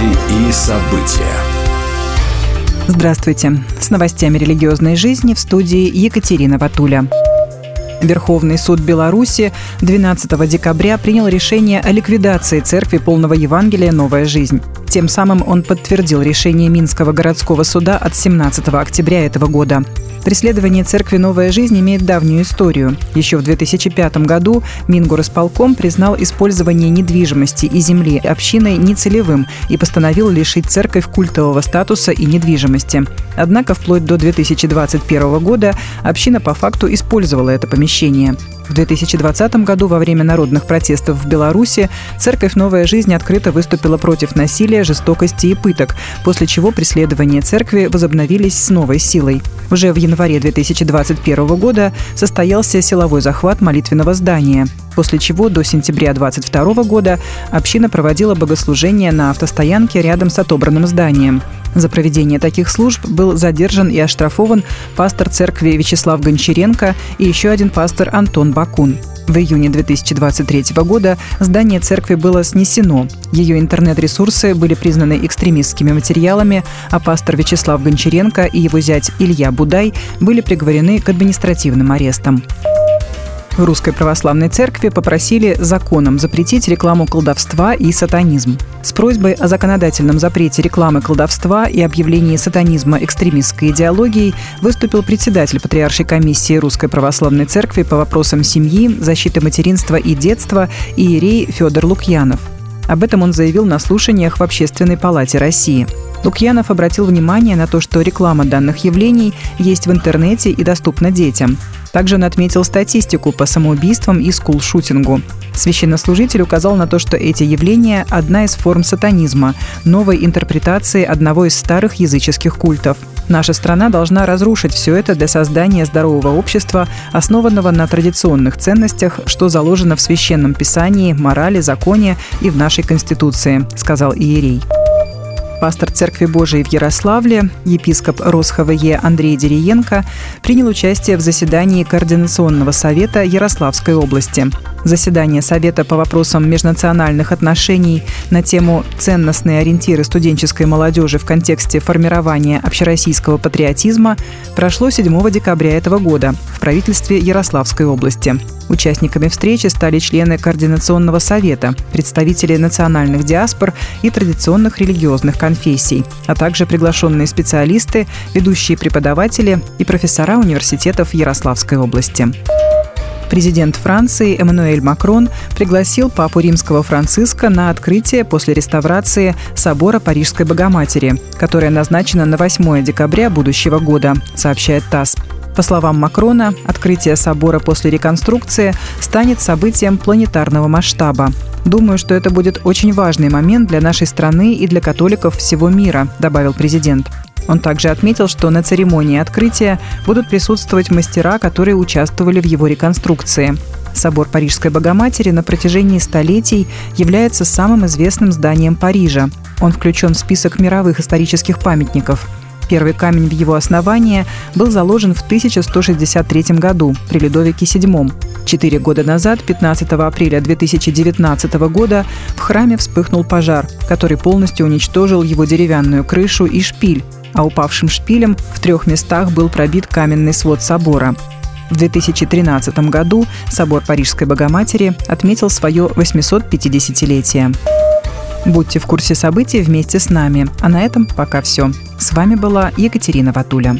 Новости и события. Здравствуйте. С новостями религиозной жизни в студии Екатерина Ватуля. Верховный суд Беларуси 12 декабря принял решение о ликвидации церкви полного Евангелия «Новая жизнь». Тем самым он подтвердил решение Минского городского суда от 17 октября этого года. Преследование церкви «Новая жизнь» имеет давнюю историю. Еще в 2005 году Мингорисполком признал использование недвижимости и земли общиной нецелевым и постановил лишить церковь культового статуса и недвижимости. Однако вплоть до 2021 года община по факту использовала это помещение. В 2020 году во время народных протестов в Беларуси церковь «Новая жизнь» открыто выступила против насилия, жестокости и пыток, после чего преследования церкви возобновились с новой силой. Уже в январе 2021 года состоялся силовой захват молитвенного здания после чего до сентября 2022 года община проводила богослужение на автостоянке рядом с отобранным зданием. За проведение таких служб был задержан и оштрафован пастор церкви Вячеслав Гончаренко и еще один пастор Антон Бакун. В июне 2023 года здание церкви было снесено. Ее интернет-ресурсы были признаны экстремистскими материалами, а пастор Вячеслав Гончаренко и его зять Илья Будай были приговорены к административным арестам в Русской Православной Церкви попросили законом запретить рекламу колдовства и сатанизм. С просьбой о законодательном запрете рекламы колдовства и объявлении сатанизма экстремистской идеологией выступил председатель Патриаршей комиссии Русской Православной Церкви по вопросам семьи, защиты материнства и детства иерей Федор Лукьянов. Об этом он заявил на слушаниях в Общественной палате России. Лукьянов обратил внимание на то, что реклама данных явлений есть в интернете и доступна детям. Также он отметил статистику по самоубийствам и скулшутингу. Священнослужитель указал на то, что эти явления – одна из форм сатанизма, новой интерпретации одного из старых языческих культов. Наша страна должна разрушить все это для создания здорового общества, основанного на традиционных ценностях, что заложено в Священном Писании, морали, законе и в нашей Конституции, сказал Иерей пастор Церкви Божией в Ярославле, епископ Росхова Е. Андрей Дериенко, принял участие в заседании Координационного совета Ярославской области. Заседание Совета по вопросам межнациональных отношений на тему «Ценностные ориентиры студенческой молодежи в контексте формирования общероссийского патриотизма» прошло 7 декабря этого года в правительстве Ярославской области. Участниками встречи стали члены Координационного совета, представители национальных диаспор и традиционных религиозных конфессий, а также приглашенные специалисты, ведущие преподаватели и профессора университетов Ярославской области. Президент Франции Эммануэль Макрон пригласил папу римского Франциска на открытие после реставрации собора Парижской Богоматери, которое назначено на 8 декабря будущего года, сообщает ТАСС. По словам Макрона, открытие собора после реконструкции станет событием планетарного масштаба. Думаю, что это будет очень важный момент для нашей страны и для католиков всего мира, добавил президент. Он также отметил, что на церемонии открытия будут присутствовать мастера, которые участвовали в его реконструкции. Собор Парижской Богоматери на протяжении столетий является самым известным зданием Парижа. Он включен в список мировых исторических памятников – Первый камень в его основании был заложен в 1163 году при Людовике VII. Четыре года назад, 15 апреля 2019 года, в храме вспыхнул пожар, который полностью уничтожил его деревянную крышу и шпиль, а упавшим шпилем в трех местах был пробит каменный свод собора. В 2013 году собор Парижской Богоматери отметил свое 850-летие. Будьте в курсе событий вместе с нами. А на этом пока все. С вами была Екатерина Ватуля.